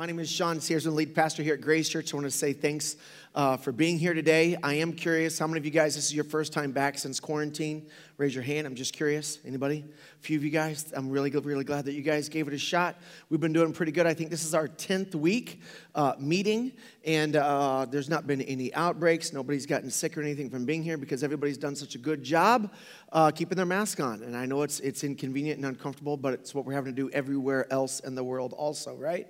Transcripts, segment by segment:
My name is Sean Sears, I'm lead pastor here at Grace Church. I want to say thanks uh, for being here today. I am curious, how many of you guys, this is your first time back since quarantine? Raise your hand. I'm just curious. Anybody? A few of you guys. I'm really, really glad that you guys gave it a shot. We've been doing pretty good. I think this is our 10th week uh, meeting, and uh, there's not been any outbreaks. Nobody's gotten sick or anything from being here because everybody's done such a good job uh, keeping their mask on. And I know it's, it's inconvenient and uncomfortable, but it's what we're having to do everywhere else in the world, also, right?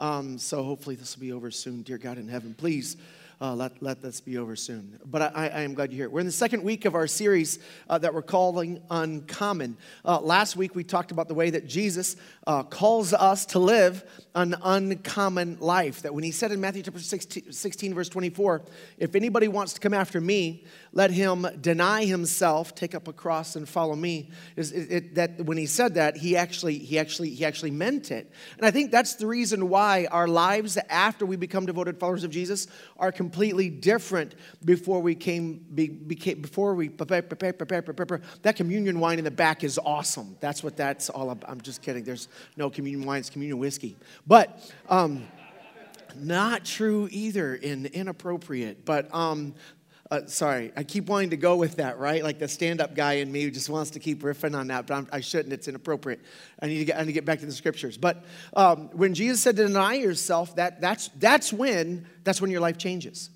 Um, so hopefully this will be over soon, dear God in heaven. Please uh, let, let this be over soon. But I, I, am glad you're here. We're in the second week of our series uh, that we're calling Uncommon. Uh, last week we talked about the way that Jesus uh, calls us to live an uncommon life. That when he said in Matthew chapter 16, 16, verse 24, if anybody wants to come after me, let him deny himself, take up a cross, and follow me. Is it, it, that when he said that, he actually, he actually, he actually meant it. And I think that's the reason why our lives after we become devoted followers of Jesus are completely different before we came, be, became before we prepare, prepare, prepare, prepare. That communion wine in the back is awesome. That's what that's all about. I'm just kidding. There's no communion wine, it's communion whiskey. But um, not true either in inappropriate. But um, uh, sorry, I keep wanting to go with that, right? Like the stand-up guy in me who just wants to keep riffing on that, but I'm, I should not It's inappropriate. I need to get, I need to get back to the scriptures. But um, when Jesus said to deny yourself, that, that's, that's when that's when your life changes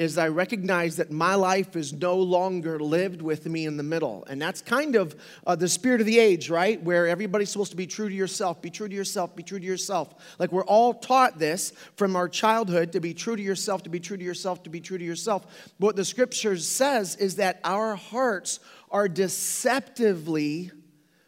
is I recognize that my life is no longer lived with me in the middle. And that's kind of uh, the spirit of the age, right? Where everybody's supposed to be true to yourself, be true to yourself, be true to yourself. Like we're all taught this from our childhood to be true to yourself, to be true to yourself, to be true to yourself. But what the scriptures says is that our hearts are deceptively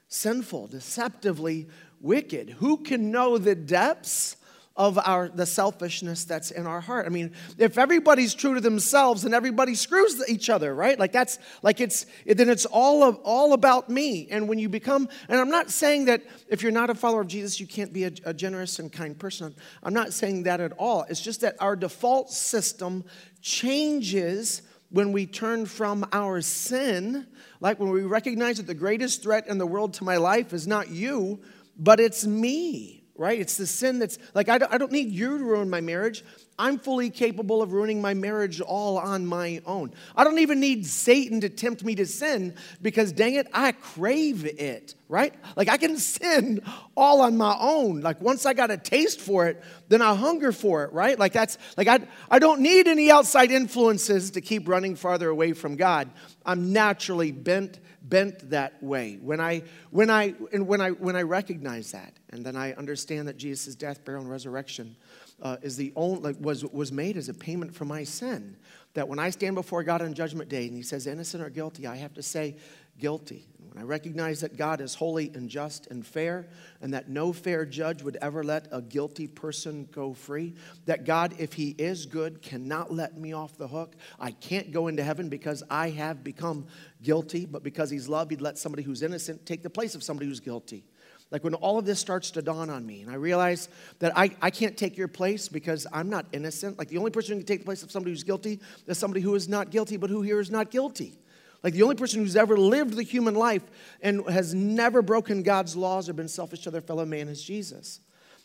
sinful, deceptively wicked. Who can know the depths? Of our the selfishness that's in our heart. I mean, if everybody's true to themselves and everybody screws each other, right? Like that's like it's then it's all of all about me. And when you become, and I'm not saying that if you're not a follower of Jesus, you can't be a, a generous and kind person. I'm not saying that at all. It's just that our default system changes when we turn from our sin, like when we recognize that the greatest threat in the world to my life is not you, but it's me right? It's the sin that's like, I don't, I don't need you to ruin my marriage. I'm fully capable of ruining my marriage all on my own. I don't even need Satan to tempt me to sin because, dang it, I crave it, right? Like, I can sin all on my own. Like, once I got a taste for it, then I hunger for it, right? Like, that's like, I, I don't need any outside influences to keep running farther away from God. I'm naturally bent bent that way. When I, when I, and when I, when I recognize that, and then I understand that Jesus' death, burial, and resurrection uh, is the only, like, was, was made as a payment for my sin, that when I stand before God on Judgment Day and He says innocent or guilty, I have to say guilty. And When I recognize that God is holy and just and fair, and that no fair judge would ever let a guilty person go free, that God, if He is good, cannot let me off the hook. I can't go into heaven because I have become guilty, but because He's love, He'd let somebody who's innocent take the place of somebody who's guilty. Like when all of this starts to dawn on me, and I realize that I, I can't take your place because I'm not innocent. Like the only person who can take the place of somebody who's guilty is somebody who is not guilty, but who here is not guilty. Like the only person who's ever lived the human life and has never broken God's laws or been selfish to their fellow man is Jesus.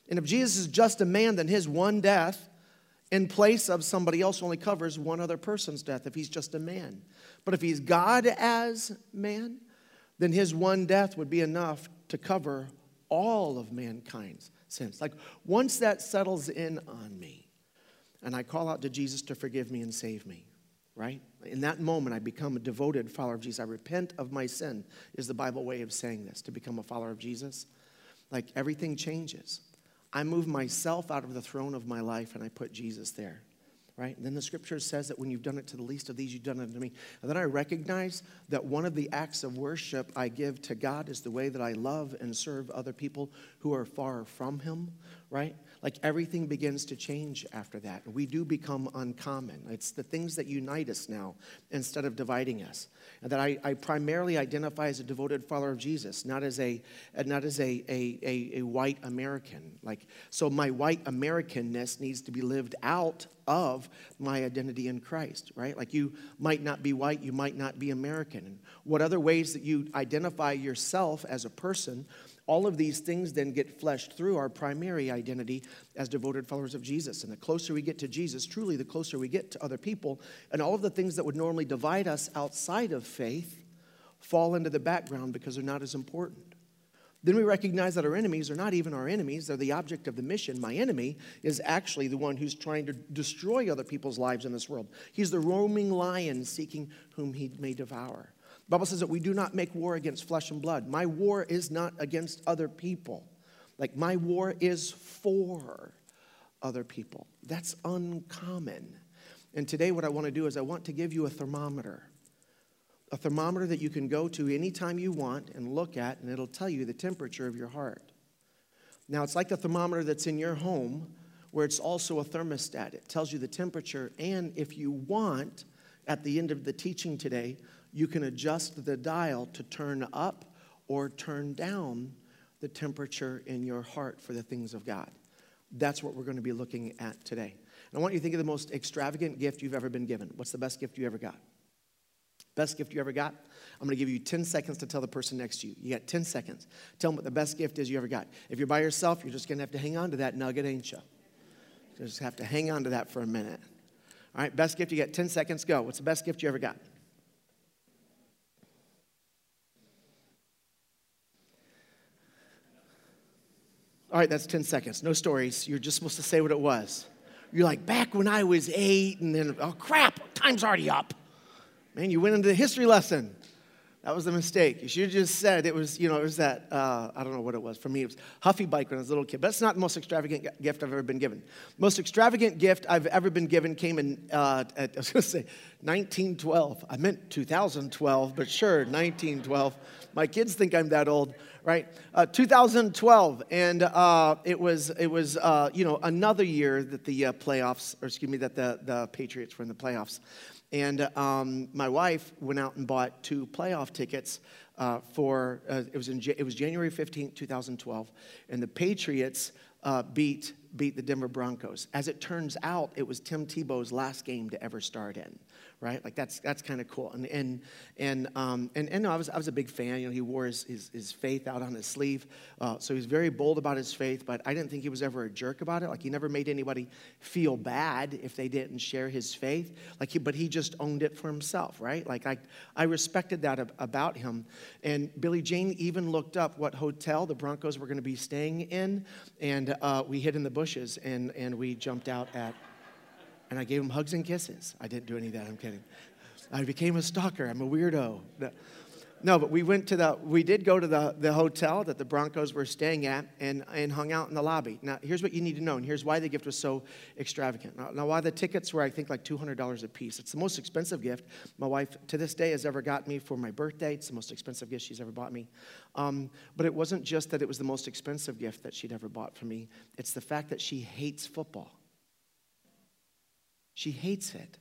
And if Jesus is just a man, then his one death in place of somebody else only covers one other person's death if he's just a man. But if he's God as man, then his one death would be enough to cover all of mankind's sins. Like once that settles in on me, and I call out to Jesus to forgive me and save me, right? In that moment, I become a devoted follower of Jesus. I repent of my sin, is the Bible way of saying this, to become a follower of Jesus. Like everything changes. I move myself out of the throne of my life and I put Jesus there right? And then the scripture says that when you've done it to the least of these, you've done it to me. And then I recognize that one of the acts of worship I give to God is the way that I love and serve other people who are far from Him, right? Like everything begins to change after that. We do become uncommon. It's the things that unite us now instead of dividing us. And that I, I primarily identify as a devoted follower of Jesus, not as a not as a, a, a, a white American. Like so my white Americanness needs to be lived out of my identity in Christ, right? Like you might not be white, you might not be American. And what other ways that you identify yourself as a person all of these things then get fleshed through our primary identity as devoted followers of Jesus. And the closer we get to Jesus, truly, the closer we get to other people. And all of the things that would normally divide us outside of faith fall into the background because they're not as important. Then we recognize that our enemies are not even our enemies, they're the object of the mission. My enemy is actually the one who's trying to destroy other people's lives in this world. He's the roaming lion seeking whom he may devour. Bible says that we do not make war against flesh and blood. My war is not against other people. Like my war is for other people. That's uncommon. And today, what I want to do is I want to give you a thermometer. A thermometer that you can go to anytime you want and look at, and it'll tell you the temperature of your heart. Now, it's like the thermometer that's in your home, where it's also a thermostat. It tells you the temperature, and if you want, at the end of the teaching today, you can adjust the dial to turn up or turn down the temperature in your heart for the things of God. That's what we're going to be looking at today. And I want you to think of the most extravagant gift you've ever been given. What's the best gift you ever got? Best gift you ever got? I'm going to give you 10 seconds to tell the person next to you. You got 10 seconds. Tell them what the best gift is you ever got. If you're by yourself, you're just going to have to hang on to that nugget, ain't you? You just have to hang on to that for a minute. All right, best gift you got 10 seconds, go. What's the best gift you ever got? All right, that's 10 seconds. No stories. You're just supposed to say what it was. You're like, back when I was eight, and then, oh crap, time's already up. Man, you went into the history lesson. That was a mistake. You should have just said it was, you know, it was that, uh, I don't know what it was. For me, it was Huffy Bike when I was a little kid. But that's not the most extravagant gift I've ever been given. Most extravagant gift I've ever been given came in, uh, at, I was going to say 1912. I meant 2012, but sure, 1912. My kids think I'm that old, right? Uh, 2012, and uh, it was it was uh, you know another year that the uh, playoffs, or excuse me, that the the Patriots were in the playoffs, and um, my wife went out and bought two playoff tickets. Uh, for uh, it was in it was January 15, 2012, and the Patriots beat beat the Denver Broncos. As it turns out, it was Tim Tebow's last game to ever start in right? Like that's that's kind of cool. And and and um, and, and no, I was I was a big fan. You know, he wore his his, his faith out on his sleeve, uh, so he's very bold about his faith. But I didn't think he was ever a jerk about it. Like he never made anybody feel bad if they didn't share his faith. Like he, but he just owned it for himself, right? Like I I respected that about him. And Billy Jane even looked up what hotel the Broncos were going to be staying in, and uh, we hid in the bushes and and we jumped out at and I gave him hugs and kisses. I didn't do any of that, I'm kidding. I became a stalker. I'm a weirdo. No, but we went to the, we did go to the, the hotel that the Broncos were staying at and, and hung out in the lobby. Now, here's what you need to know, and here's why the gift was so extravagant. Now, now why the tickets were, I think, like $200 a piece. It's the most expensive gift my wife, to this day, has ever got me for my birthday. It's the most expensive gift she's ever bought me. Um, but it wasn't just that it was the most expensive gift that she'd ever bought for me, it's the fact that she hates football. She hates it.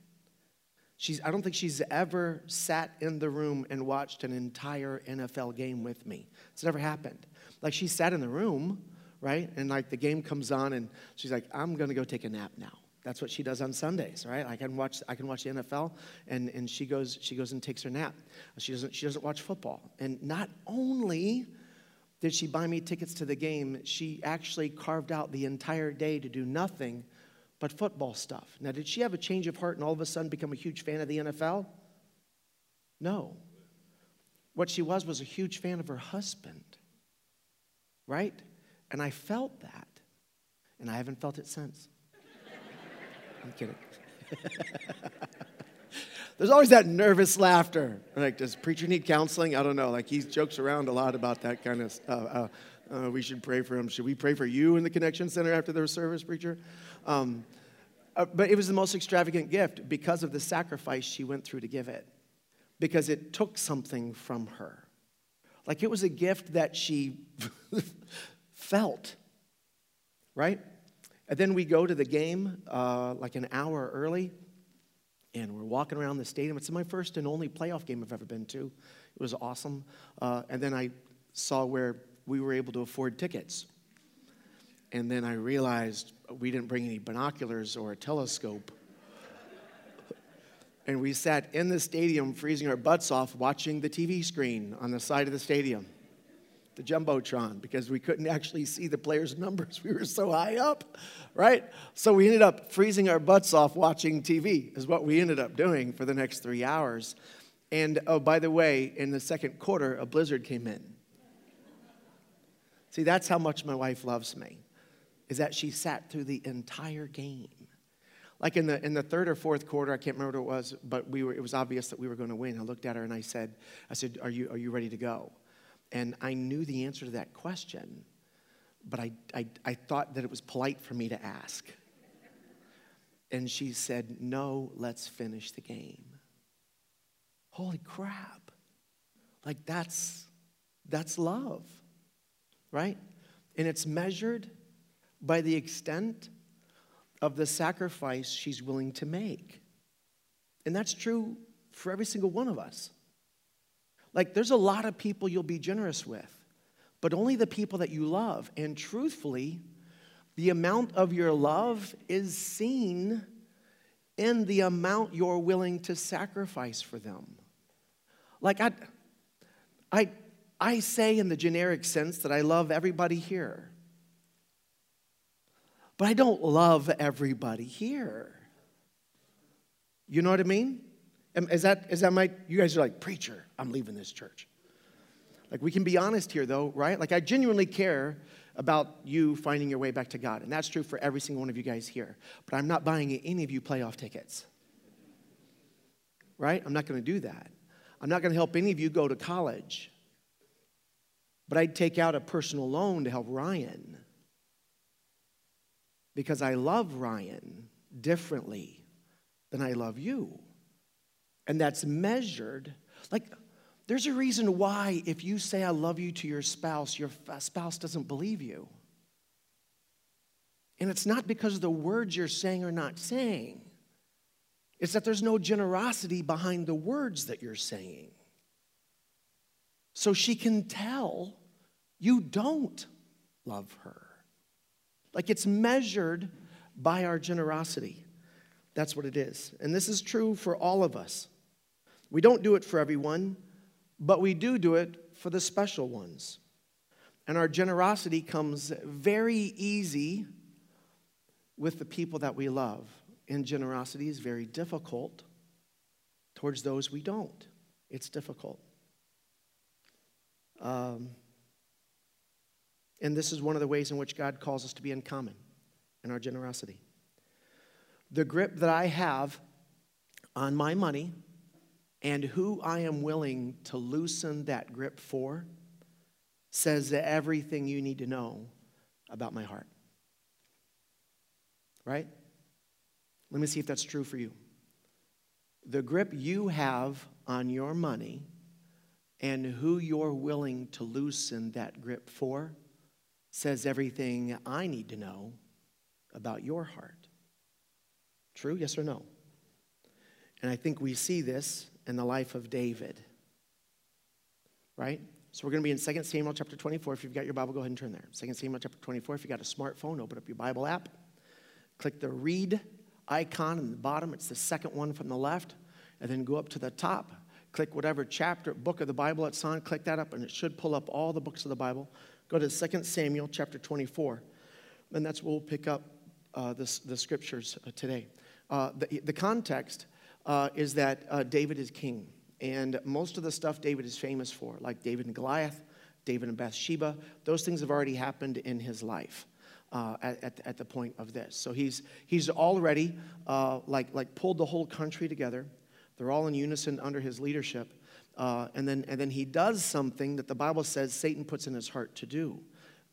She's, I don't think she's ever sat in the room and watched an entire NFL game with me. It's never happened. Like she sat in the room, right? And like the game comes on and she's like, I'm gonna go take a nap now. That's what she does on Sundays, right? I can watch I can watch the NFL and, and she goes she goes and takes her nap. She doesn't she doesn't watch football. And not only did she buy me tickets to the game, she actually carved out the entire day to do nothing but football stuff. Now, did she have a change of heart and all of a sudden become a huge fan of the NFL? No. What she was was a huge fan of her husband, right? And I felt that, and I haven't felt it since. I'm kidding. There's always that nervous laughter. Like, does preacher need counseling? I don't know. Like, he jokes around a lot about that kind of stuff. Uh, uh, we should pray for him. Should we pray for you in the Connection Center after the service, preacher? Um, uh, but it was the most extravagant gift because of the sacrifice she went through to give it, because it took something from her. Like it was a gift that she felt, right? And then we go to the game uh, like an hour early, and we're walking around the stadium. It's my first and only playoff game I've ever been to. It was awesome. Uh, and then I saw where we were able to afford tickets. And then I realized we didn't bring any binoculars or a telescope. and we sat in the stadium, freezing our butts off, watching the TV screen on the side of the stadium. the Jumbotron, because we couldn't actually see the players' numbers. We were so high up, right? So we ended up freezing our butts off watching TV, is what we ended up doing for the next three hours. And oh, by the way, in the second quarter, a blizzard came in. See, that's how much my wife loves me, is that she sat through the entire game. Like in the, in the third or fourth quarter, I can't remember what it was, but we were, it was obvious that we were going to win. I looked at her and I said, I said, are you, are you ready to go? And I knew the answer to that question, but I, I, I thought that it was polite for me to ask. And she said, No, let's finish the game. Holy crap. Like that's that's love. Right? And it's measured by the extent of the sacrifice she's willing to make. And that's true for every single one of us. Like, there's a lot of people you'll be generous with, but only the people that you love. And truthfully, the amount of your love is seen in the amount you're willing to sacrifice for them. Like, I, I, I say in the generic sense that I love everybody here. But I don't love everybody here. You know what I mean? Is that, is that my, you guys are like, preacher, I'm leaving this church. Like, we can be honest here, though, right? Like, I genuinely care about you finding your way back to God. And that's true for every single one of you guys here. But I'm not buying any of you playoff tickets, right? I'm not going to do that. I'm not going to help any of you go to college. But I'd take out a personal loan to help Ryan because I love Ryan differently than I love you. And that's measured. Like, there's a reason why, if you say, I love you to your spouse, your spouse doesn't believe you. And it's not because the words you're saying or not saying, it's that there's no generosity behind the words that you're saying. So she can tell you don't love her. Like it's measured by our generosity. That's what it is. And this is true for all of us. We don't do it for everyone, but we do do it for the special ones. And our generosity comes very easy with the people that we love. And generosity is very difficult towards those we don't. It's difficult. Um, and this is one of the ways in which God calls us to be uncommon in our generosity. The grip that I have on my money and who I am willing to loosen that grip for says everything you need to know about my heart. Right? Let me see if that's true for you. The grip you have on your money and who you're willing to loosen that grip for says everything I need to know about your heart. True? Yes or no? And I think we see this in the life of David. Right? So we're going to be in 2 Samuel chapter 24. If you've got your Bible, go ahead and turn there. 2 Samuel chapter 24. If you've got a smartphone, open up your Bible app. Click the read icon in the bottom. It's the second one from the left. And then go up to the top. Click whatever chapter, book of the Bible it's on. Click that up, and it should pull up all the books of the Bible. Go to 2 Samuel chapter 24. And that's where we'll pick up uh, the, the scriptures uh, today. Uh, the, the context uh, is that uh, David is king. And most of the stuff David is famous for, like David and Goliath, David and Bathsheba, those things have already happened in his life. Uh, at, at, the point of this. So he's, he's already uh, like, like pulled the whole country together. They're all in unison under his leadership. Uh, and, then, and then he does something that the Bible says Satan puts in his heart to do.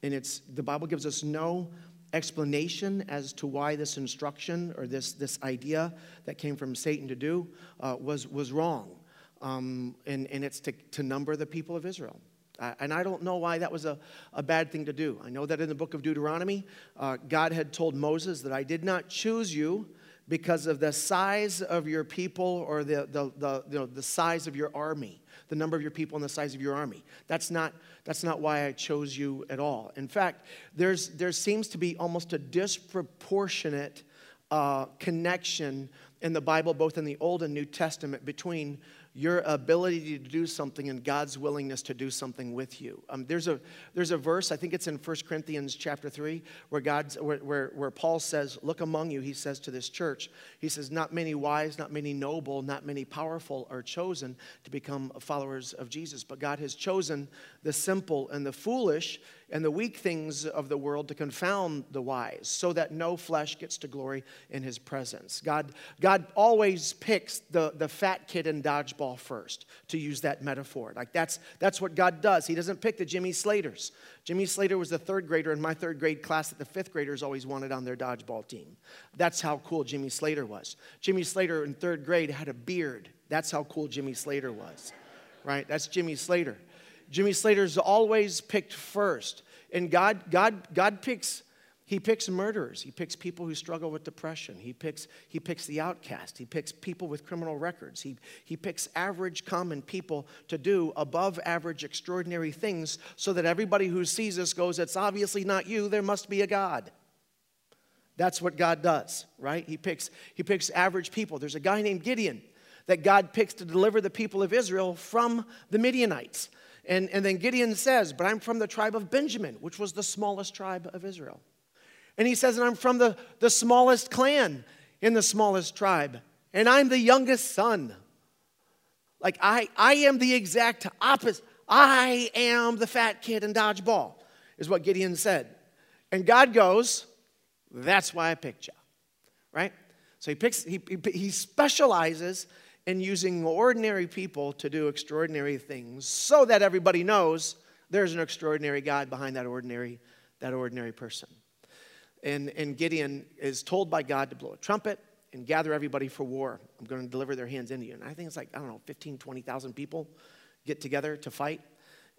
And it's, the Bible gives us no explanation as to why this instruction or this, this idea that came from Satan to do uh, was, was wrong. Um, and, and it's to, to number the people of Israel. Uh, and I don't know why that was a, a bad thing to do. I know that in the book of Deuteronomy, uh, God had told Moses that I did not choose you because of the size of your people or the, the, the, you know, the size of your army the number of your people and the size of your army. That's not, that's not why I chose you at all. In fact, there's, there seems to be almost a disproportionate uh, connection in the Bible, both in the Old and New Testament, between your ability to do something and God's willingness to do something with you. Um, there's, a, there's a verse, I think it's in 1 Corinthians chapter 3, where, God's, where, where, where Paul says, Look among you, he says to this church, he says, Not many wise, not many noble, not many powerful are chosen to become followers of Jesus, but God has chosen the simple and the foolish and the weak things of the world to confound the wise, so that no flesh gets to glory in his presence. God, God always picks the, the fat kid in dodgeball first, to use that metaphor. Like that's, that's what God does. He doesn't pick the Jimmy Slaters. Jimmy Slater was the third grader in my third grade class that the fifth graders always wanted on their dodgeball team. That's how cool Jimmy Slater was. Jimmy Slater in third grade had a beard. That's how cool Jimmy Slater was, right? That's Jimmy Slater. Jimmy Slater's always picked first. And God, God, God picks, he picks murderers. He picks people who struggle with depression. He picks, he picks the outcast. He picks people with criminal records. He, he picks average, common people to do above average, extraordinary things so that everybody who sees this goes, It's obviously not you. There must be a God. That's what God does, right? He picks, he picks average people. There's a guy named Gideon that God picks to deliver the people of Israel from the Midianites. And, and then Gideon says, But I'm from the tribe of Benjamin, which was the smallest tribe of Israel. And he says, And I'm from the, the smallest clan in the smallest tribe. And I'm the youngest son. Like, I, I am the exact opposite. I am the fat kid in dodgeball, is what Gideon said. And God goes, That's why I picked you. Right? So he picks, he, he, he specializes in using ordinary people to do extraordinary things so that everybody knows there's an extraordinary God behind that ordinary, that ordinary person. And, and Gideon is told by God to blow a trumpet and gather everybody for war. I'm going to deliver their hands into you. And I think it's like, I don't know, 15, 20,000 people get together to fight.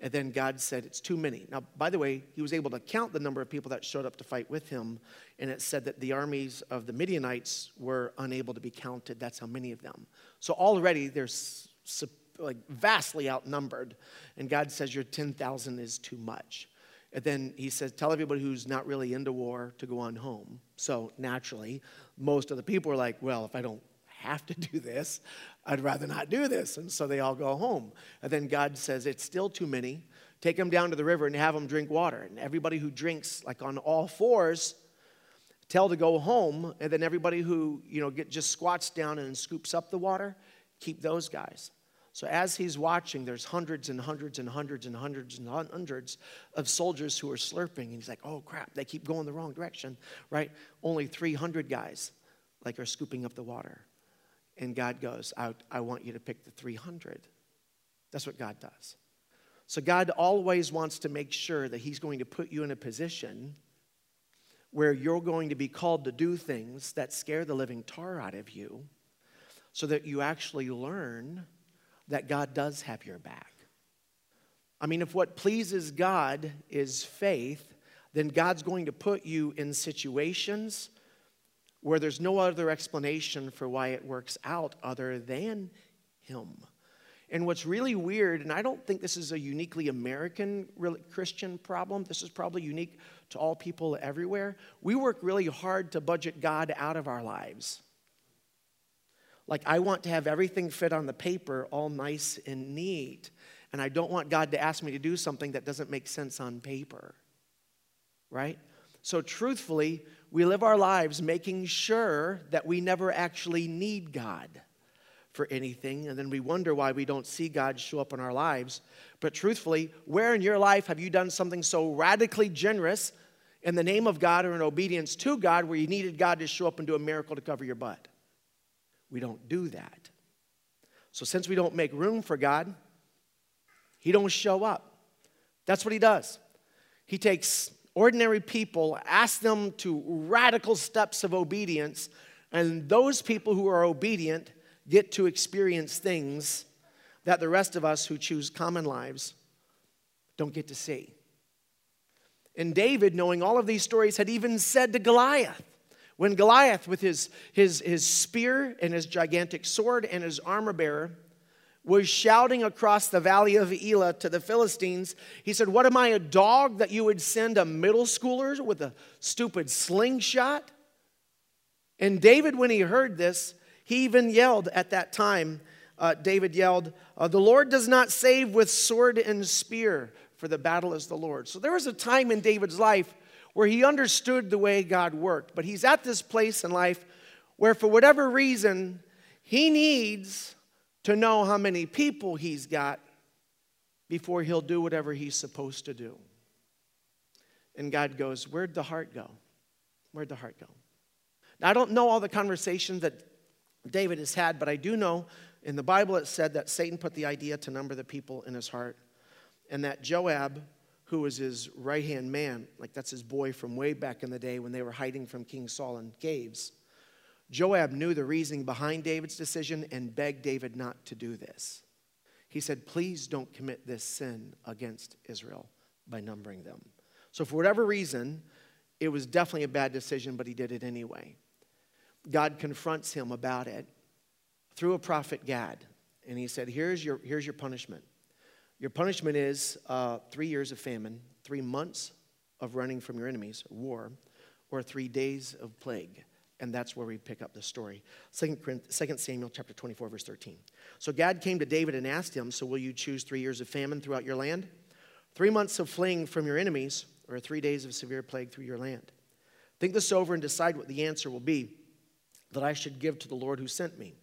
And then God said, It's too many. Now, by the way, he was able to count the number of people that showed up to fight with him. And it said that the armies of the Midianites were unable to be counted. That's how many of them. So already they're like vastly outnumbered. And God says, Your 10,000 is too much. And then he says, Tell everybody who's not really into war to go on home. So naturally, most of the people are like, Well, if I don't have to do this. I'd rather not do this. And so they all go home. And then God says, It's still too many. Take them down to the river and have them drink water. And everybody who drinks, like on all fours, tell to go home. And then everybody who, you know, get, just squats down and scoops up the water, keep those guys. So as he's watching, there's hundreds and hundreds and hundreds and hundreds and hundreds of soldiers who are slurping. And he's like, oh crap, they keep going the wrong direction, right? Only 300 guys like are scooping up the water. And God goes, I, I want you to pick the 300. That's what God does. So God always wants to make sure that He's going to put you in a position where you're going to be called to do things that scare the living tar out of you so that you actually learn that God does have your back. I mean, if what pleases God is faith, then God's going to put you in situations where there's no other explanation for why it works out other than Him. And what's really weird, and I don't think this is a uniquely American Christian problem, this is probably unique to all people everywhere. We work really hard to budget God out of our lives. Like, I want to have everything fit on the paper all nice and neat. And I don't want God to ask me to do something that doesn't make sense on paper. Right? So, truthfully, we live our lives making sure that we never actually need God for anything, and then we wonder why we don't see God show up in our lives. But truthfully, where in your life have you done something so radically generous in the name of God or in obedience to God where you needed God to show up and do a miracle to cover your butt? We don't do that. So since we don't make room for God, he don't show up. That's what he does. He takes ordinary people, ask them to radical steps of obedience, and those people who are obedient get to experience things that the rest of us who choose common lives don't get to see. And David, knowing all of these stories, had even said to Goliath, when Goliath, with his, his, his spear and his gigantic sword and his armor bearer, was shouting across the valley of Elah to the Philistines. He said, What am I, a dog that you would send a middle schooler with a stupid slingshot? And David, when he heard this, he even yelled at that time, uh, David yelled, uh, The Lord does not save with sword and spear, for the battle is the Lord. So there was a time in David's life where he understood the way God worked, but he's at this place in life where, for whatever reason, he needs to know how many people he's got before he'll do whatever he's supposed to do. And God goes, Where'd the heart go? Where'd the heart go? Now, I don't know all the conversations that David has had, but I do know in the Bible it said that Satan put the idea to number the people in his heart, and that Joab, who was his right hand man, like that's his boy from way back in the day when they were hiding from King Saul in caves, Joab knew the reasoning behind David's decision and begged David not to do this. He said, Please don't commit this sin against Israel by numbering them. So, for whatever reason, it was definitely a bad decision, but he did it anyway. God confronts him about it through a prophet Gad. And he said, Here's your, here's your punishment. Your punishment is uh, three years of famine, three months of running from your enemies, war, or three days of plague. And that's where we pick up the story. 2 Samuel chapter 24, verse 13. So Gad came to David and asked him, So will you choose three years of famine throughout your land? Three months of fleeing from your enemies, or three days of severe plague through your land? Think this over and decide what the answer will be that I should give to the Lord who sent me.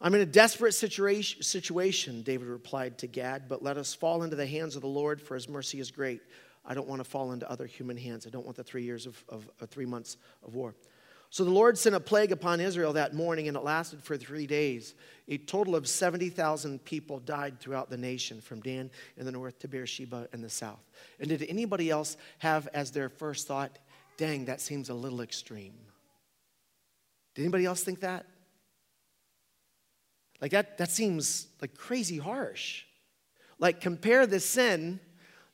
I'm in a desperate situation, David replied to Gad, but let us fall into the hands of the Lord, for his mercy is great. I don't want to fall into other human hands. I don't want the three years of, of, of three months of war. So the Lord sent a plague upon Israel that morning, and it lasted for three days. A total of 70,000 people died throughout the nation, from Dan in the north to Beersheba in the south. And did anybody else have as their first thought, dang, that seems a little extreme? Did anybody else think that? Like that, that seems like crazy harsh. Like compare the sin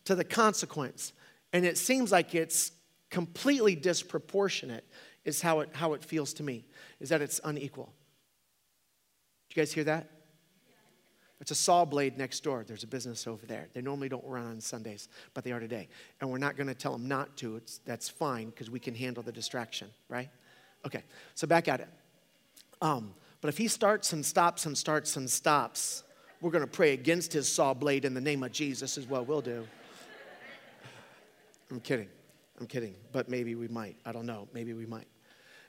to the consequence, and it seems like it's completely disproportionate is how it, how it feels to me, is that it's unequal. Did you guys hear that? It's a saw blade next door. There's a business over there. They normally don't run on Sundays, but they are today. And we're not going to tell them not to. It's, that's fine because we can handle the distraction, right? Okay, so back at it. Um, but if he starts and stops and starts and stops, we're going to pray against his saw blade in the name of Jesus, is what we'll do. I'm kidding. I'm kidding. But maybe we might. I don't know. Maybe we might.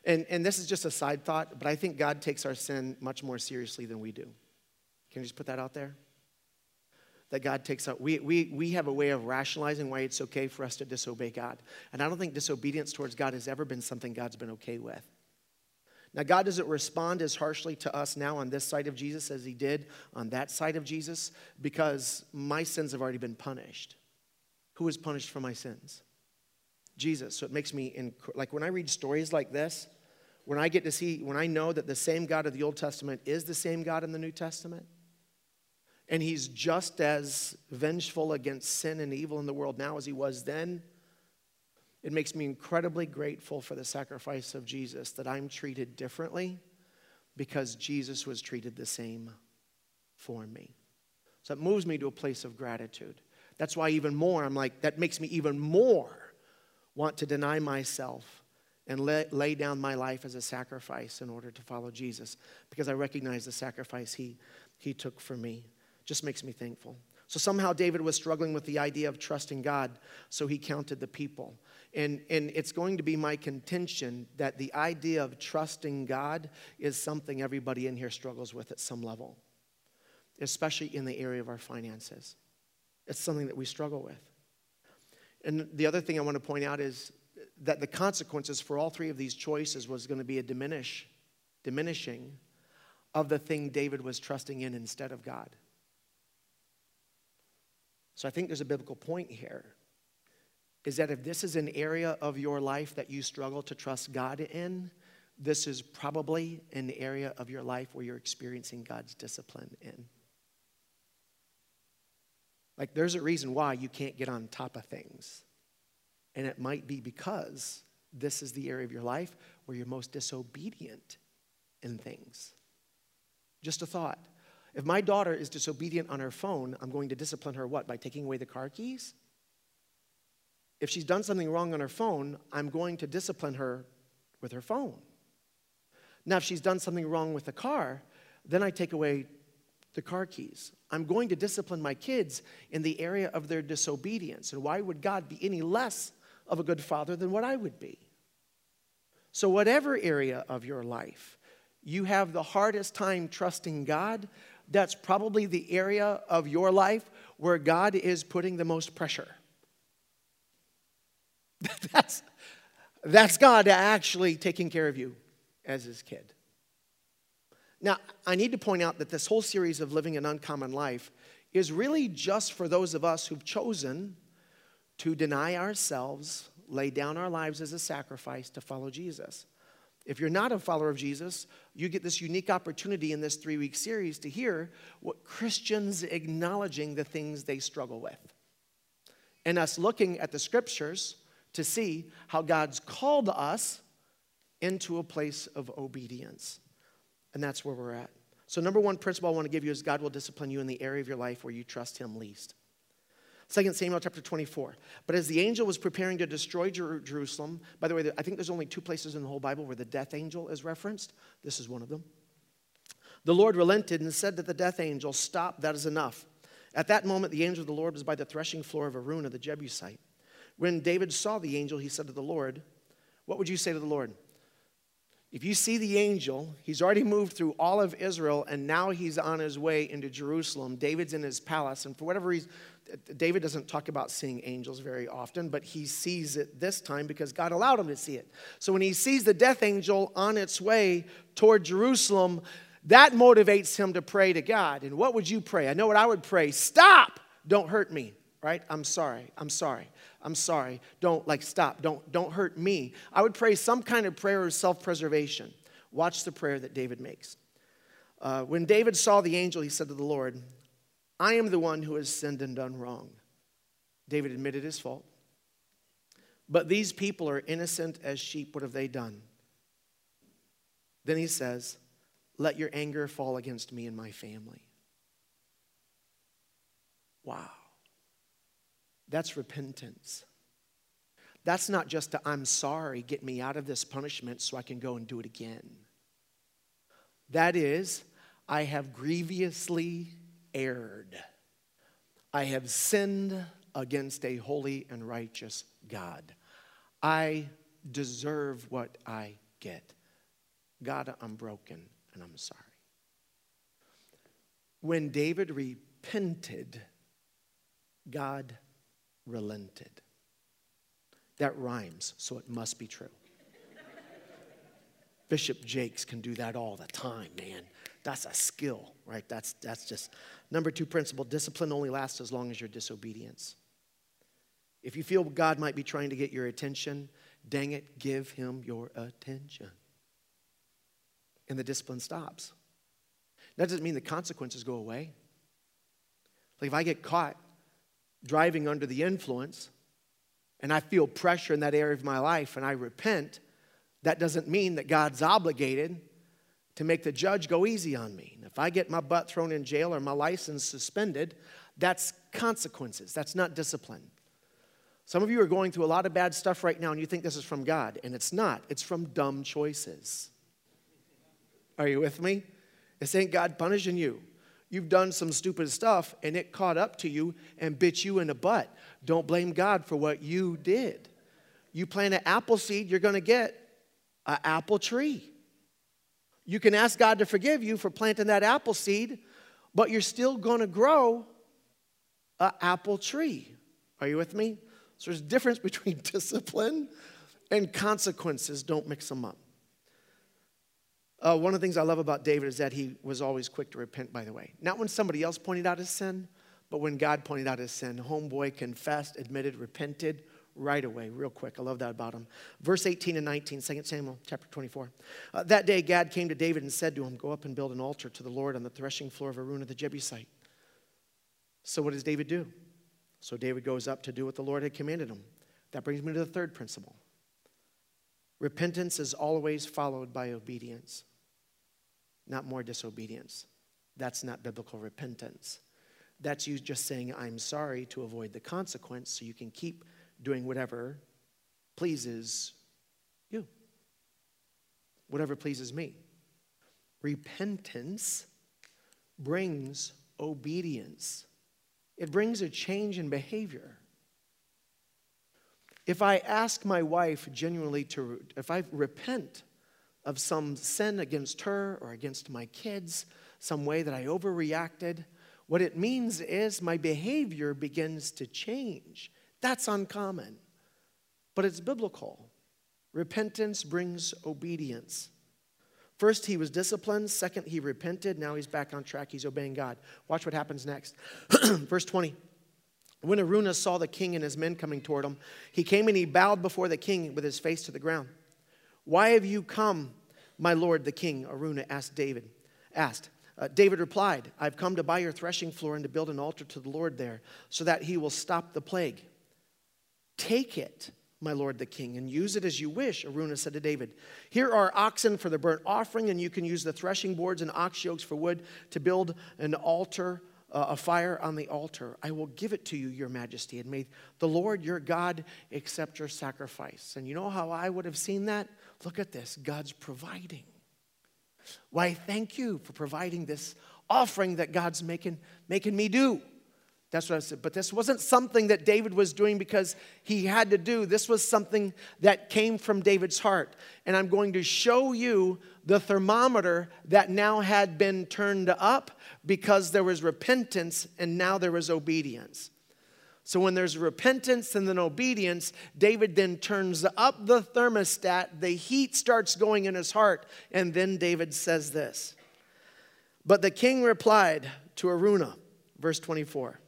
And, and this is just a side thought, but I think God takes our sin much more seriously than we do. Can you just put that out there? That God takes out, we, we, we have a way of rationalizing why it's okay for us to disobey God. And I don't think disobedience towards God has ever been something God's been okay with. Now, God doesn't respond as harshly to us now on this side of Jesus as he did on that side of Jesus because my sins have already been punished. Who was punished for my sins? Jesus. So it makes me, inc- like when I read stories like this, when I get to see, when I know that the same God of the Old Testament is the same God in the New Testament, and he's just as vengeful against sin and evil in the world now as he was then, it makes me incredibly grateful for the sacrifice of Jesus that I'm treated differently because Jesus was treated the same for me. So it moves me to a place of gratitude. That's why, even more, I'm like, that makes me even more want to deny myself and lay, lay down my life as a sacrifice in order to follow Jesus because I recognize the sacrifice he, he took for me. Just makes me thankful. So somehow David was struggling with the idea of trusting God, so he counted the people. And, and it's going to be my contention that the idea of trusting God is something everybody in here struggles with at some level, especially in the area of our finances. It's something that we struggle with. And the other thing I want to point out is that the consequences for all three of these choices was going to be a diminish, diminishing of the thing David was trusting in instead of God. So I think there's a biblical point here. Is that if this is an area of your life that you struggle to trust God in, this is probably an area of your life where you're experiencing God's discipline in. Like, there's a reason why you can't get on top of things. And it might be because this is the area of your life where you're most disobedient in things. Just a thought. If my daughter is disobedient on her phone, I'm going to discipline her what? By taking away the car keys? If she's done something wrong on her phone, I'm going to discipline her with her phone. Now, if she's done something wrong with the car, then I take away the car keys. I'm going to discipline my kids in the area of their disobedience. And why would God be any less of a good father than what I would be? So, whatever area of your life you have the hardest time trusting God, that's probably the area of your life where God is putting the most pressure. that's, that's God actually taking care of you as his kid. Now, I need to point out that this whole series of living an uncommon life is really just for those of us who've chosen to deny ourselves, lay down our lives as a sacrifice to follow Jesus. If you're not a follower of Jesus, you get this unique opportunity in this three week series to hear what Christians acknowledging the things they struggle with. And us looking at the scriptures to see how God's called us into a place of obedience. And that's where we're at. So, number one principle I want to give you is God will discipline you in the area of your life where you trust Him least. 2 Samuel chapter 24. But as the angel was preparing to destroy Jerusalem, by the way, I think there's only two places in the whole Bible where the death angel is referenced. This is one of them. The Lord relented and said to the death angel, Stop, that is enough. At that moment, the angel of the Lord was by the threshing floor of Araunah the Jebusite. When David saw the angel, he said to the Lord, What would you say to the Lord? If you see the angel, he's already moved through all of Israel and now he's on his way into Jerusalem. David's in his palace, and for whatever reason, David doesn't talk about seeing angels very often, but he sees it this time because God allowed him to see it. So when he sees the death angel on its way toward Jerusalem, that motivates him to pray to God. And what would you pray? I know what I would pray stop, don't hurt me, right? I'm sorry, I'm sorry. I'm sorry. Don't like stop. Don't don't hurt me. I would pray some kind of prayer of self-preservation. Watch the prayer that David makes. Uh, when David saw the angel, he said to the Lord, I am the one who has sinned and done wrong. David admitted his fault. But these people are innocent as sheep. What have they done? Then he says, Let your anger fall against me and my family. Wow. That's repentance. That's not just i I'm sorry, get me out of this punishment so I can go and do it again. That is, I have grievously erred. I have sinned against a holy and righteous God. I deserve what I get. God, I'm broken and I'm sorry. When David repented, God relented. That rhymes, so it must be true. Bishop Jakes can do that all the time, man. That's a skill, right? That's, that's just number two principle discipline only lasts as long as your disobedience. If you feel God might be trying to get your attention, dang it, give him your attention. And the discipline stops. That doesn't mean the consequences go away. Like if I get caught driving under the influence and I feel pressure in that area of my life and I repent, that doesn't mean that God's obligated to make the judge go easy on me. If I get my butt thrown in jail or my license suspended, that's consequences. That's not discipline. Some of you are going through a lot of bad stuff right now and you think this is from God, and it's not. It's from dumb choices. Are you with me? This ain't God punishing you. You've done some stupid stuff and it caught up to you and bit you in the butt. Don't blame God for what you did. You plant an apple seed, you're going to get an apple tree. You can ask God to forgive you for planting that apple seed, but you're still going to grow an apple tree. Are you with me? So there's a difference between discipline and consequences. Don't mix them up. Uh, one of the things I love about David is that he was always quick to repent, by the way. Not when somebody else pointed out his sin, but when God pointed out his sin. Homeboy confessed, admitted, repented right away, real quick. I love that about him. Verse 18 and 19, 2 Samuel chapter 24. Uh, that day, Gad came to David and said to him, Go up and build an altar to the Lord on the threshing floor of Araunah the Jebusite. So, what does David do? So, David goes up to do what the Lord had commanded him. That brings me to the third principle repentance is always followed by obedience not more disobedience. That's not biblical repentance. That's you just saying, I'm sorry to avoid the consequence so you can keep doing whatever pleases you, whatever pleases me. Repentance brings obedience, it brings a change in behavior. If I ask my wife genuinely to, if I repent of some sin against her or against my kids, some way that I overreacted, what it means is my behavior begins to change. That's uncommon, but it's biblical. Repentance brings obedience. First, he was disciplined. Second, he repented. Now he's back on track. He's obeying God. Watch what happens next. Verse 20. When Araunah saw the king and his men coming toward him, he came and he bowed before the king with his face to the ground. Why have you come, my lord the king? Araunah asked David. Asked. Uh, David replied, I've come to buy your threshing floor and to build an altar to the Lord there, so that he will stop the plague. Take it, my lord the king, and use it as you wish, Araunah said to David. Here are oxen for the burnt offering, and you can use the threshing boards and ox yokes for wood to build an altar, uh, a fire on the altar. I will give it to you, your majesty, and may the Lord your God accept your sacrifice. And you know how I would have seen that? Look at this God's providing. Why, thank you for providing this offering that God's making, making me do. That's what I said. But this wasn't something that David was doing because he had to do. This was something that came from David's heart. And I'm going to show you the thermometer that now had been turned up because there was repentance and now there was obedience. So when there's repentance and then obedience, David then turns up the thermostat, the heat starts going in his heart, and then David says this. But the king replied to Araunah, verse 24.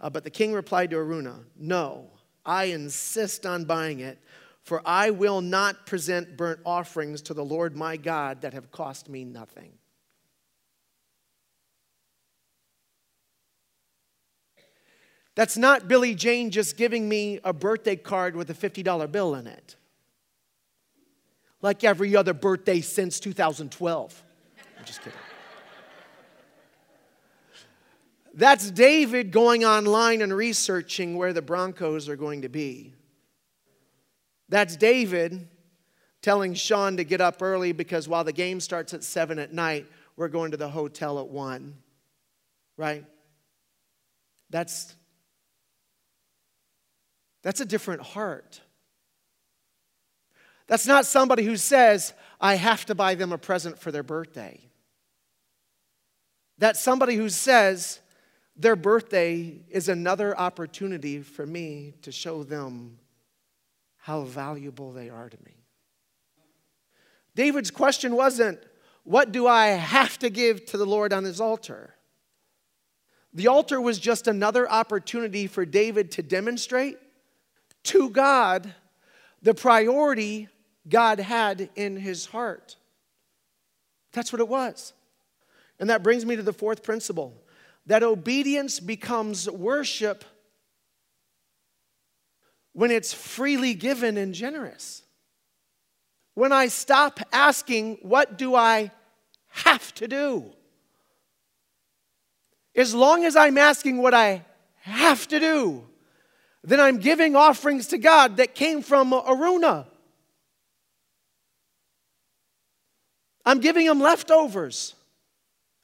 Uh, but the king replied to Araunah, No, I insist on buying it, for I will not present burnt offerings to the Lord my God that have cost me nothing. That's not Billy Jane just giving me a birthday card with a $50 bill in it. Like every other birthday since 2012. I'm just kidding. That's David going online and researching where the Broncos are going to be. That's David telling Sean to get up early because while the game starts at 7 at night, we're going to the hotel at 1. Right? That's that's a different heart. That's not somebody who says, I have to buy them a present for their birthday. That's somebody who says, their birthday is another opportunity for me to show them how valuable they are to me. David's question wasn't, What do I have to give to the Lord on his altar? The altar was just another opportunity for David to demonstrate to God the priority God had in his heart. That's what it was. And that brings me to the fourth principle that obedience becomes worship when it's freely given and generous. When I stop asking, What do I have to do? As long as I'm asking what I have to do, then I'm giving offerings to God that came from Araunah. I'm giving them leftovers.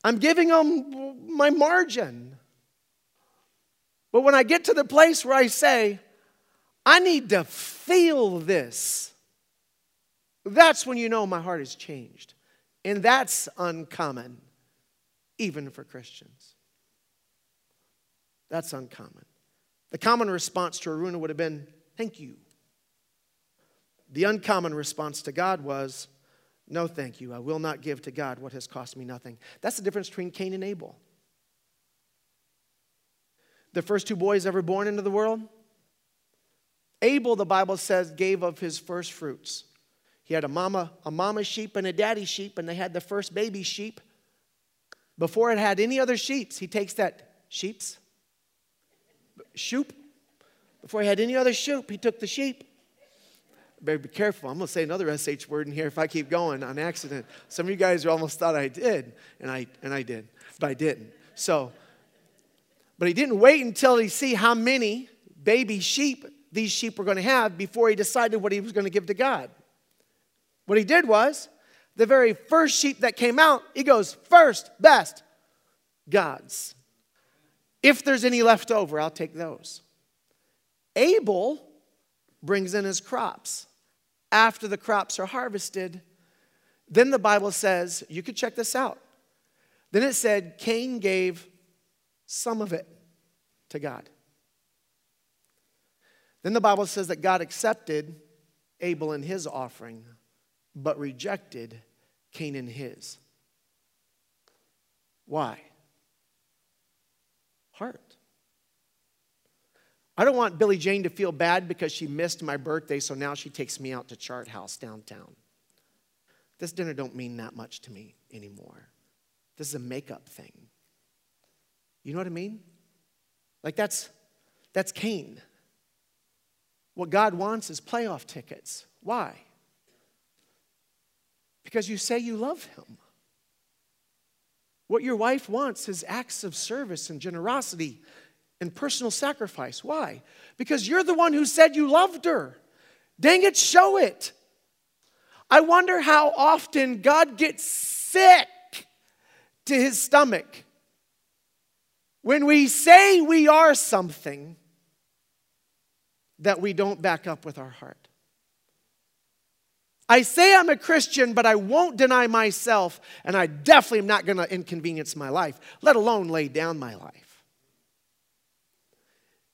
I'm giving them my margin. But when I get to the place where I say, I need to feel this, that's when you know my heart has changed. And that's uncommon, even for Christians. That's uncommon. The common response to Araunah would have been, Thank you. The uncommon response to God was, No, thank you. I will not give to God what has cost me nothing. That's the difference between Cain and Abel. The first two boys ever born into the world, Abel, the Bible says, gave of his first fruits. He had a mama, a mama sheep and a daddy sheep, and they had the first baby sheep. Before it had any other sheeps, he takes that sheep's shoop. Before he had any other shoop, he took the sheep. Better be careful. I'm going to say another SH word in here if I keep going on accident. Some of you guys almost thought I did, and I, and I did, but I didn't. So, but he didn't wait until he see how many baby sheep these sheep were going to have before he decided what he was going to give to God. What he did was, the very first sheep that came out, he goes, first, best. God's. If there's any left over, I'll take those. Abel brings in his crops. After the crops are harvested, then the Bible says, you could check this out. Then it said, Cain gave some of it to God. Then the Bible says that God accepted Abel and his offering, but rejected Cain and his. Why? Heart. I don't want Billy Jane to feel bad because she missed my birthday, so now she takes me out to Chart House downtown. This dinner don't mean that much to me anymore. This is a makeup thing. You know what I mean? Like that's that's Cain. What God wants is playoff tickets. Why? Because you say you love him. What your wife wants is acts of service and generosity and personal sacrifice. Why? Because you're the one who said you loved her. Dang it, show it. I wonder how often God gets sick to his stomach when we say we are something that we don't back up with our heart. I say I'm a Christian, but I won't deny myself, and I definitely am not going to inconvenience my life, let alone lay down my life.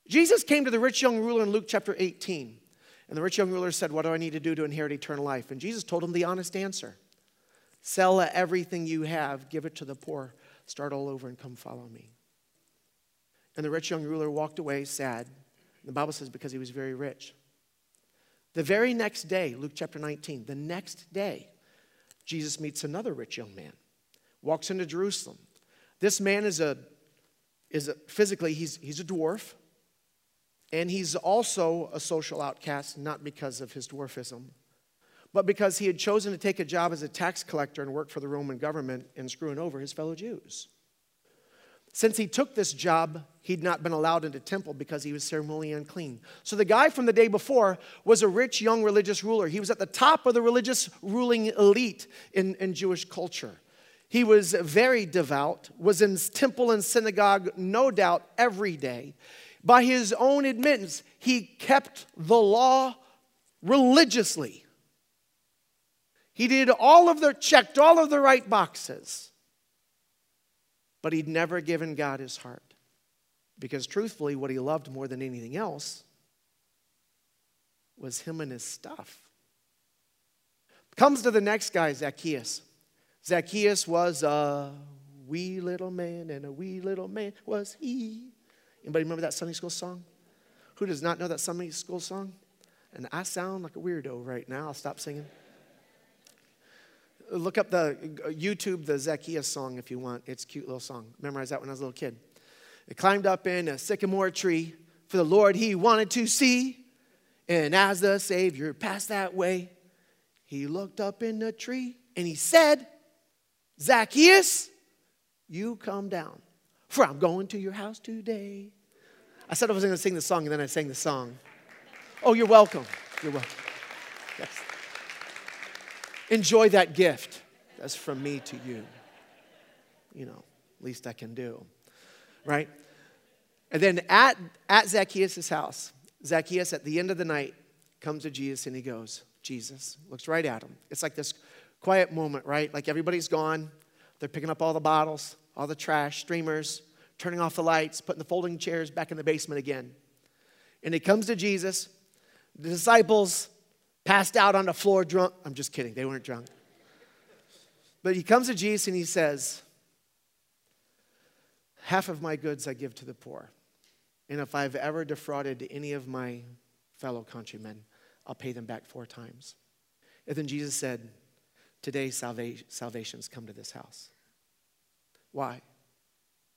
Jesus came to the rich young ruler in Luke chapter 18, and the rich young ruler said, What do I need to do to inherit eternal life? And Jesus told him the honest answer Sell everything you have, give it to the poor, start all over, and come follow me. And the rich young ruler walked away sad. The Bible says because he was very rich. The very next day, Luke chapter 19, the next day, Jesus meets another rich young man, walks into Jerusalem. This man is a, is a, physically, he's, he's a dwarf, and he's also a social outcast, not because of his dwarfism, but because he had chosen to take a job as a tax collector and work for the Roman government and screwing over his fellow Jews. Since he took this job, he'd not been allowed into temple because he was ceremonially unclean. So the guy from the day before was a rich young religious ruler. He was at the top of the religious ruling elite in, in Jewish culture. He was very devout, was in temple and synagogue, no doubt, every day. By his own admittance, he kept the law religiously. He did all of the, checked all of the right boxes but he'd never given God his heart. Because truthfully, what he loved more than anything else was him and his stuff. Comes to the next guy, Zacchaeus. Zacchaeus was a wee little man, and a wee little man was he. Anybody remember that Sunday school song? Who does not know that Sunday school song? And I sound like a weirdo right now. I'll stop singing. Look up the uh, YouTube, the Zacchaeus song if you want. It's a cute little song. Memorized that when I was a little kid. It climbed up in a sycamore tree for the Lord he wanted to see. And as the Savior passed that way, he looked up in the tree and he said, Zacchaeus, you come down, for I'm going to your house today. I said I wasn't going to sing the song, and then I sang the song. Oh, you're welcome. You're welcome. Yes. Enjoy that gift. That's from me to you. You know, least I can do. Right? And then at, at Zacchaeus' house, Zacchaeus at the end of the night comes to Jesus and he goes, Jesus, looks right at him. It's like this quiet moment, right? Like everybody's gone. They're picking up all the bottles, all the trash, streamers, turning off the lights, putting the folding chairs back in the basement again. And he comes to Jesus. The disciples passed out on the floor drunk. I'm just kidding, they weren't drunk. But he comes to Jesus and he says, Half of my goods I give to the poor. And if I've ever defrauded any of my fellow countrymen, I'll pay them back four times. And then Jesus said, Today salvation, salvation's come to this house. Why?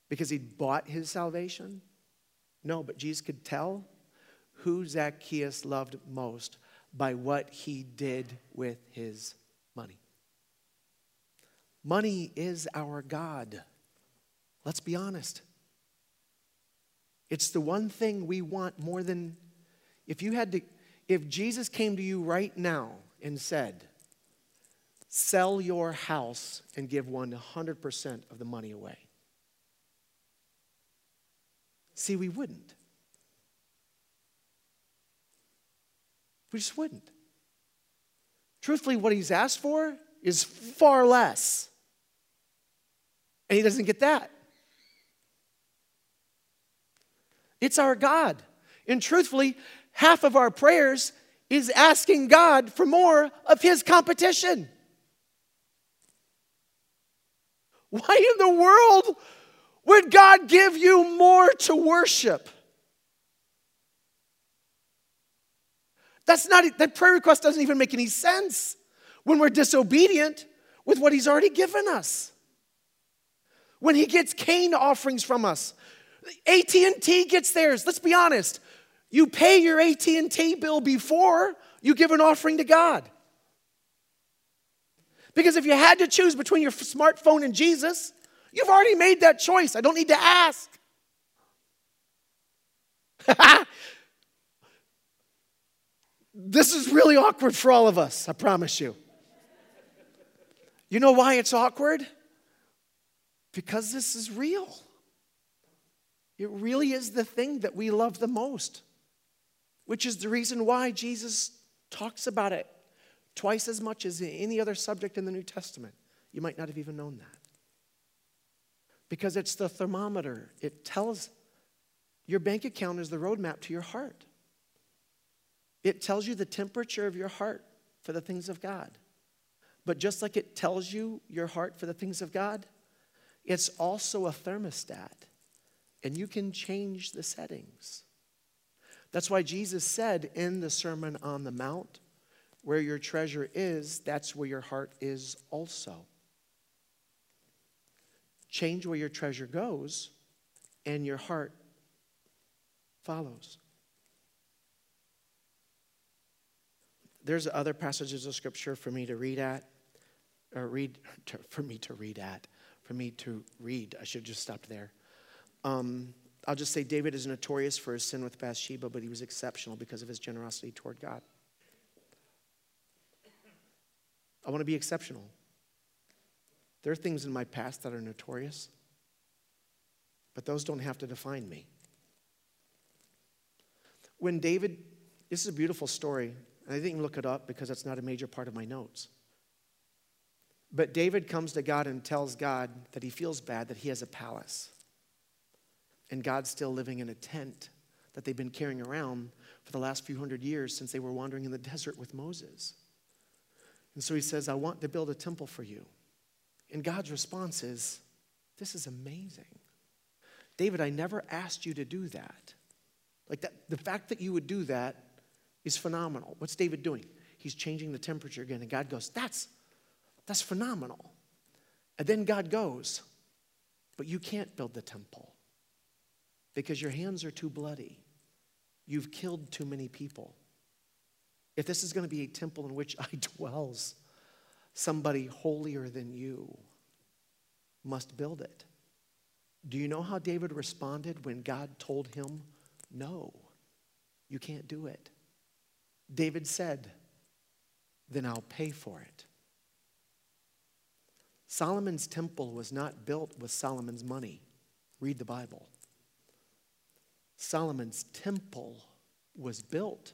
Because he'd bought his salvation? No, but Jesus could tell who Zacchaeus loved most by what he did with his money. Money is our God. Let's be honest. It's the one thing we want more than if you had to, if Jesus came to you right now and said, sell your house and give 100% of the money away. See, we wouldn't. We just wouldn't. Truthfully, what he's asked for is far less. And he doesn't get that. It's our God. And truthfully, half of our prayers is asking God for more of his competition. Why in the world would God give you more to worship? That's not that prayer request doesn't even make any sense when we're disobedient with what he's already given us. When he gets Cain offerings from us, AT&T gets theirs. Let's be honest. You pay your AT&T bill before you give an offering to God. Because if you had to choose between your smartphone and Jesus, you've already made that choice. I don't need to ask. this is really awkward for all of us, I promise you. You know why it's awkward? Because this is real. It really is the thing that we love the most, which is the reason why Jesus talks about it twice as much as any other subject in the New Testament. You might not have even known that. Because it's the thermometer, it tells your bank account is the roadmap to your heart. It tells you the temperature of your heart for the things of God. But just like it tells you your heart for the things of God, it's also a thermostat, and you can change the settings. That's why Jesus said in the Sermon on the Mount, where your treasure is, that's where your heart is also. Change where your treasure goes, and your heart follows. There's other passages of scripture for me to read at, or read, to, for me to read at, for me to read. I should just stop there. Um, I'll just say David is notorious for his sin with Bathsheba, but he was exceptional because of his generosity toward God. I want to be exceptional. There are things in my past that are notorious, but those don't have to define me. When David, this is a beautiful story, and I didn't look it up because it's not a major part of my notes. But David comes to God and tells God that he feels bad that he has a palace. And God's still living in a tent that they've been carrying around for the last few hundred years since they were wandering in the desert with Moses. And so he says, I want to build a temple for you. And God's response is, This is amazing. David, I never asked you to do that. Like that, the fact that you would do that is phenomenal. What's David doing? He's changing the temperature again. And God goes, That's, that's phenomenal. And then God goes, But you can't build the temple because your hands are too bloody. You've killed too many people. If this is going to be a temple in which I dwells, somebody holier than you must build it. Do you know how David responded when God told him, No, you can't do it? David said, Then I'll pay for it. Solomon's temple was not built with Solomon's money. Read the Bible. Solomon's temple was built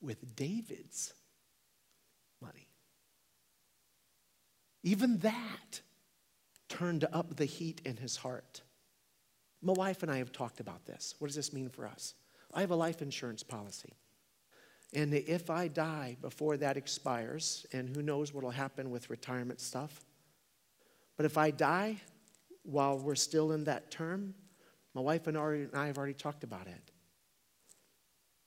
with David's money. Even that turned up the heat in his heart. My wife and I have talked about this. What does this mean for us? I have a life insurance policy. And if I die before that expires, and who knows what will happen with retirement stuff, but if I die while we're still in that term, my wife and I have already talked about it.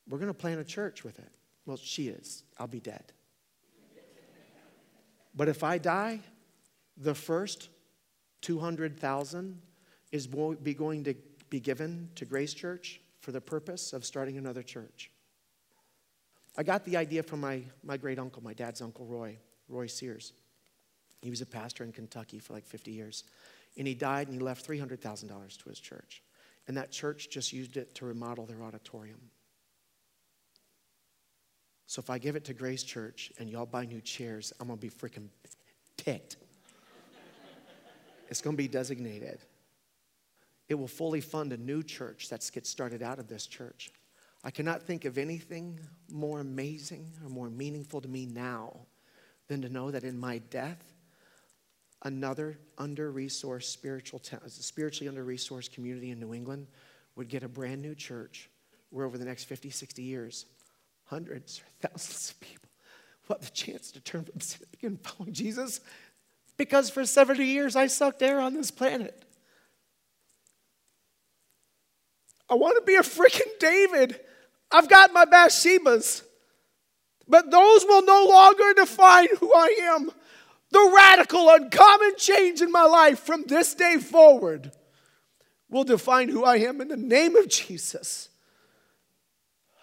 We're going to plant a church with it. Well, she is. I'll be dead. But if I die, the first 200,000 is be going to be given to Grace Church for the purpose of starting another church. I got the idea from my, my great uncle, my dad's uncle Roy, Roy Sears. He was a pastor in Kentucky for like 50 years. And he died and he left $300,000 to his church. And that church just used it to remodel their auditorium. So if I give it to Grace Church and y'all buy new chairs, I'm going to be freaking ticked. it's going to be designated. it will fully fund a new church that gets started out of this church. I cannot think of anything more amazing or more meaningful to me now than to know that in my death, another under resourced spiritual, spiritually under resourced community in New England would get a brand new church where over the next 50, 60 years, hundreds or thousands of people will have the chance to turn from sin and begin following Jesus because for 70 years I sucked air on this planet. I want to be a freaking David. I've got my Bathshebas. But those will no longer define who I am. The radical, uncommon change in my life from this day forward will define who I am in the name of Jesus.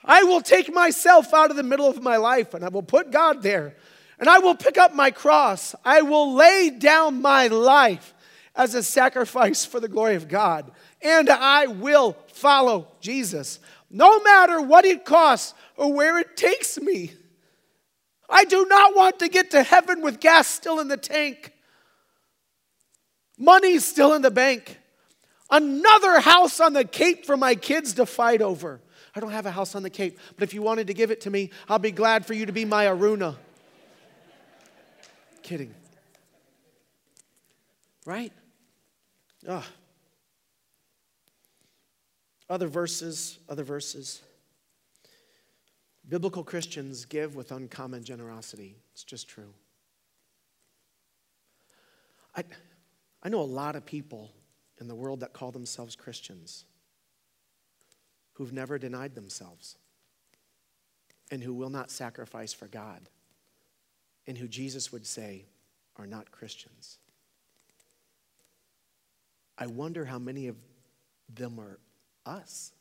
I will take myself out of the middle of my life and I will put God there. And I will pick up my cross. I will lay down my life as a sacrifice for the glory of God. And I will follow Jesus, no matter what it costs or where it takes me. I do not want to get to heaven with gas still in the tank, money still in the bank, another house on the Cape for my kids to fight over. I don't have a house on the Cape, but if you wanted to give it to me, I'll be glad for you to be my Araunah. Kidding. Right? Ugh. Other verses, other verses. Biblical Christians give with uncommon generosity. It's just true. I, I know a lot of people in the world that call themselves Christians who've never denied themselves and who will not sacrifice for God and who Jesus would say are not Christians. I wonder how many of them are us.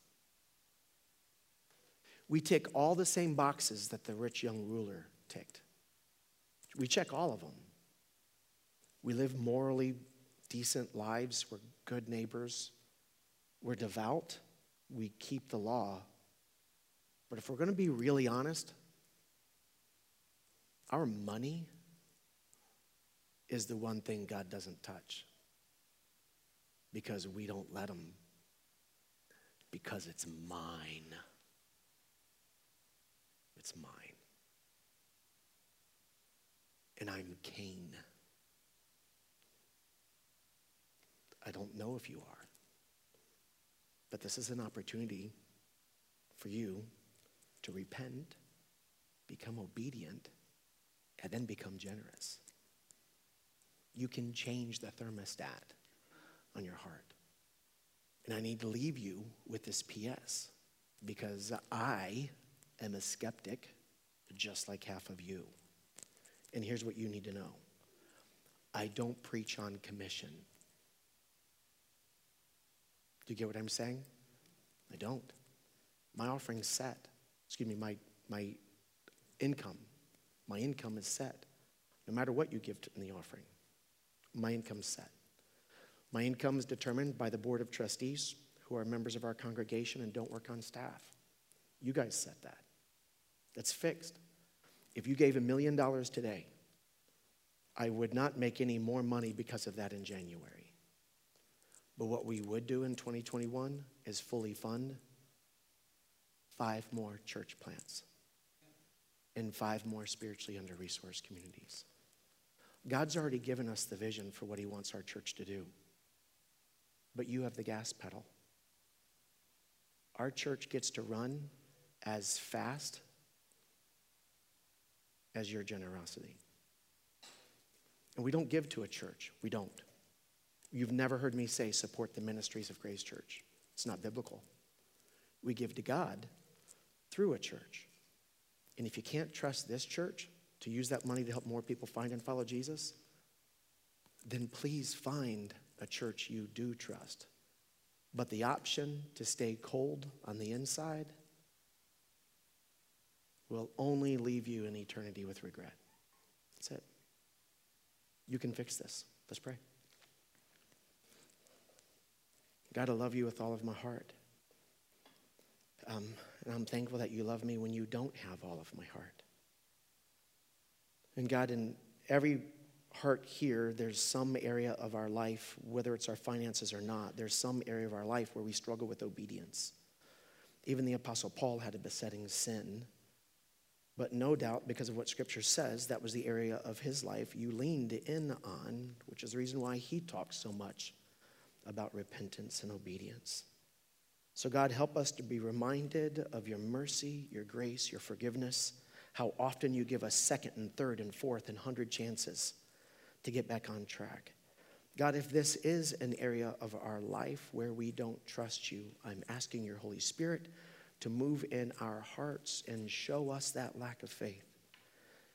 We tick all the same boxes that the rich young ruler ticked. We check all of them. We live morally decent lives. We're good neighbors. We're devout. We keep the law. But if we're going to be really honest, our money is the one thing God doesn't touch because we don't let Him, because it's mine. It's mine. And I'm Cain. I don't know if you are. But this is an opportunity for you to repent, become obedient, and then become generous. You can change the thermostat on your heart. And I need to leave you with this PS because I am a skeptic, just like half of you. And here's what you need to know I don't preach on commission. Do you get what I'm saying? I don't. My offering's set. Excuse me, my, my income. My income is set. No matter what you give in the offering, my income's set. My income is determined by the board of trustees who are members of our congregation and don't work on staff. You guys set that. That's fixed. If you gave a million dollars today, I would not make any more money because of that in January. But what we would do in 2021 is fully fund five more church plants and five more spiritually under resourced communities. God's already given us the vision for what He wants our church to do, but you have the gas pedal. Our church gets to run as fast as your generosity. And we don't give to a church. We don't. You've never heard me say support the ministries of Grace Church. It's not biblical. We give to God through a church. And if you can't trust this church to use that money to help more people find and follow Jesus, then please find a church you do trust. But the option to stay cold on the inside will only leave you in eternity with regret. That's it. You can fix this. Let's pray. God, I love you with all of my heart. Um, and I'm thankful that you love me when you don't have all of my heart. And God, in every heart here, there's some area of our life, whether it's our finances or not, there's some area of our life where we struggle with obedience. Even the Apostle Paul had a besetting sin. But no doubt, because of what Scripture says, that was the area of his life you leaned in on, which is the reason why he talks so much about repentance and obedience. So, God, help us to be reminded of your mercy, your grace, your forgiveness, how often you give us second and third and fourth and hundred chances to get back on track. God, if this is an area of our life where we don't trust you, I'm asking your Holy Spirit to move in our hearts and show us that lack of faith.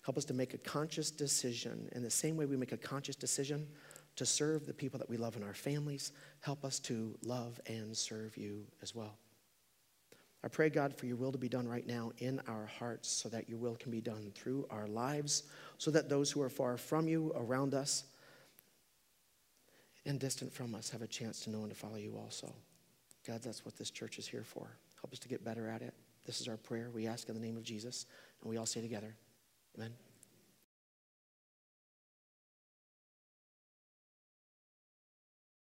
Help us to make a conscious decision. In the same way we make a conscious decision to serve the people that we love in our families, help us to love and serve you as well. I pray, God, for your will to be done right now in our hearts so that your will can be done through our lives, so that those who are far from you, around us, and distant from us have a chance to know and to follow you also. God, that's what this church is here for. Help us to get better at it. This is our prayer. We ask in the name of Jesus, and we all say together, Amen.